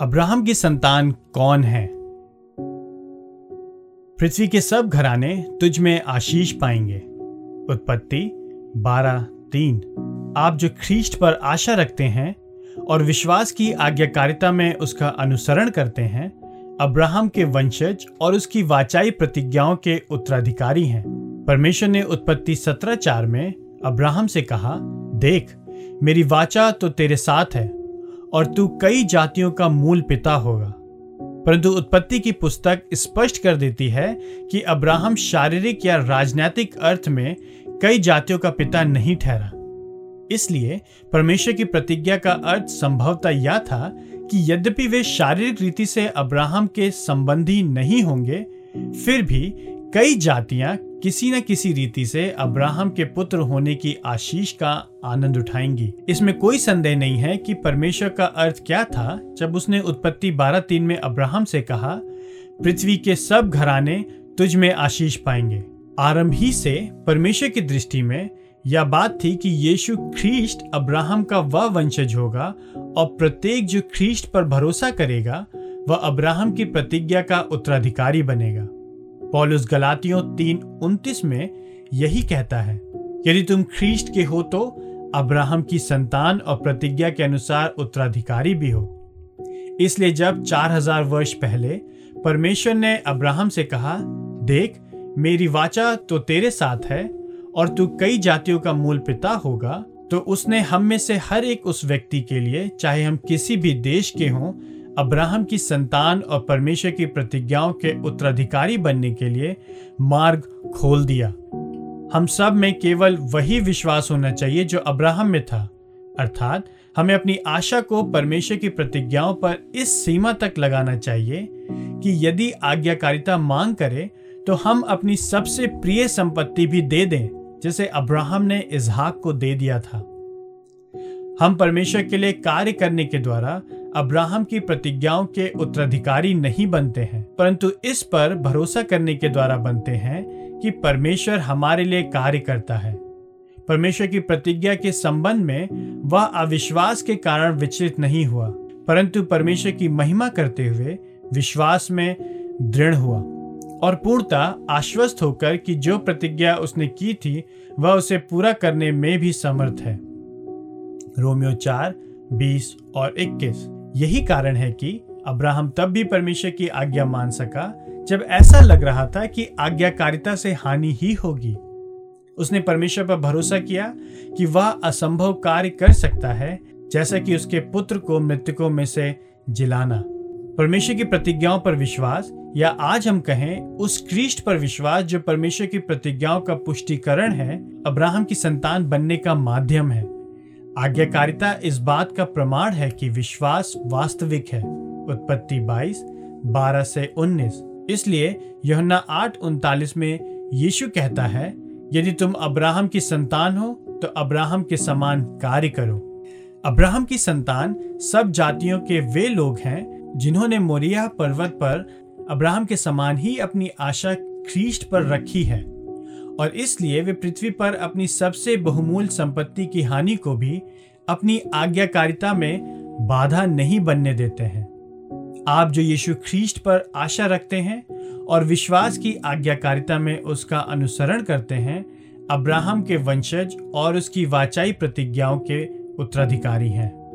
Abraham की संतान कौन है? पृथ्वी के सब घराने तुझ में आशीष पाएँगे। उत्पत्ति बारह तीन। आप जो ख्रीष्ट पर आशा रखते हैं और विश्वास की आज्ञाकारिता में उसका अनुसरण करते हैं, अब्राहम के वंशज और उसकी वाचाई प्रतिज्ञाओं के उत्तराधिकारी हैं। परमेश्वर ने उत्पत्ति सत्रह चार में अब्राहम से कहा, देख, मेरी वाचा तो तेरे साथ है और तू कई जातियों का मूल पिता होगा। परंतु उत्पत्ति की पुस्तक स्पष्ट कर देती है कि अब्राहम शारीरिक या राजनीतिक अर्थ में कई जातियों का पिता नहीं ठहरा। इसलिए परमेश्वर की प्रतिज्ञा का अर्थ संभवतः यह था कि यद्यपि वे शारीरिक रीति से अब्राहम के संबंधी नहीं होंगे, फिर भी कई जातियाँ किसी न किसी रीति से अब्राहम के पुत्र होने की आशीष का आनंद उठाएँगी। इसमें कोई संदेह नहीं है कि परमेश्वर का अर्थ क्या था, जब उसने उत्पत्ति बारह तीन में अब्राहम से कहा, पृथ्वी के सब घराने तुझ में आशीष पाएँगे। आरंभ ही से परमेश्वर की दृष्टि में यह बात थी कि यीशु ख्रीस्ट अब्राहम का वह वंशज होगा और प्रत्येक जो ख्रीस्ट पर भरोसा करेगा, वह अब्राहम की प्रतिज्ञा का उत्तराधिकारी बनेगा। पॉलुस गलातियों तीन उन्तीस में यही कहता है, यदि तुम ख्रीस्ट के हो तो अब्राहम की संतान और प्रतिज्ञा के अनुसार उत्तराधिकारी भी हो। इसलिए जब 4000 वर्ष पहले परमेश्वर ने अब्राहम से कहा, देख, मेरी वाचा तो तेरे साथ है और तू कई जातियों का मूल पिता होगा तो उसने हम में से हर एक उस व्यक्ति के लिए, चाहे हम किसी भी देश के हों अब्राहम की संतान और परमेश्वर की प्रतिज्ञाओं के उत्तराधिकारी बनने के लिए मार्ग खोल दिया। हम सब में केवल वही विश्वास होना चाहिए जो अब्राहम में था। अर्थात, हमें अपनी आशा को परमेश्वर की प्रतिज्ञाओं पर इस सीमा तक लगाना चाहिए कि यदि आज्ञाकारिता मांग करे तो हम अपनी सबसे प्रिय संपत्ति भी दे दें, जैसे अब्राहम ने इजहाक को दे दिया था। हम परमेश्वर के लिए कार्य करने के द्वारा अब्राहम की प्रतिज्ञाओं के उत्तराधिकारी नहीं बनते हैं, परंतु इस पर भरोसा करने के द्वारा बनते हैं कि परमेश्वर हमारे लिए कार्य करता है। परमेश्वर की प्रतिज्ञा के संबंध में वह अविश्वास के कारण विचलित नहीं हुआ, परंतु परमेश्वर की महिमा करते हुए विश्वास में दृढ़ हुआ और पूर्णता आश्वस्त होकर कि जो प्रतिज्ञा उसने की थी, वह उसे पूरा करने में भी समर्थ है। रोमियो चार, बीस और इक्कीस। यही कारण है कि अब्राहम तब भी परमेश्वर की आज्ञा मान सका, जब ऐसा लग रहा था कि आज्ञाकारिता से हानि ही होगी। उसने परमेश्वर पर भरोसा किया कि वह असंभव कार्य कर सकता है, जैसा कि उसके पुत्र को मृतकों में से जिलाना। परमेश्वर की प्रतिज्ञाओं पर विश्वास, या आज हम कहें, उस क्रिस्ट पर विश्वास जो परमेश्वर की प्रतिज्ञाओं का पुष्टिकरण है, अब्राहम की संतान बनने का माध्यम है। आज्ञाकारिता इस बात का प्रमाण है कि विश्वास वास्तविक है। उत्पत्ति 22 12 से 19 इसलिए यहुन्ना आठ, उनतालीस में यीशु कहता है, यदि तुम अब्राहम की संतान हो तो अब्राहम के समान कार्य करो। अब्राहम की संतान सब जातियों के वे लोग हैं, जिन्होंने मोरिया पर्वत पर अब्राहम के समान ही अपनी आशा ख्रीष्ट पर रखी है। और इसलिए वे पृथ्वी पर अपनी सबसे बहुमूल्य संपत्ति की हानि को भी अपनी आज्ञाकारिता में बाधा नहीं बनने देते हैं। आप जो यीशु ख्रीस्ट पर आशा रखते हैं और विश्वास की आज्ञाकारिता में उसका अनुसरण करते हैं, अब्राहम के वंशज और उसकी वाचाई प्रतिज्ञाओं के उत्तराधिकारी हैं।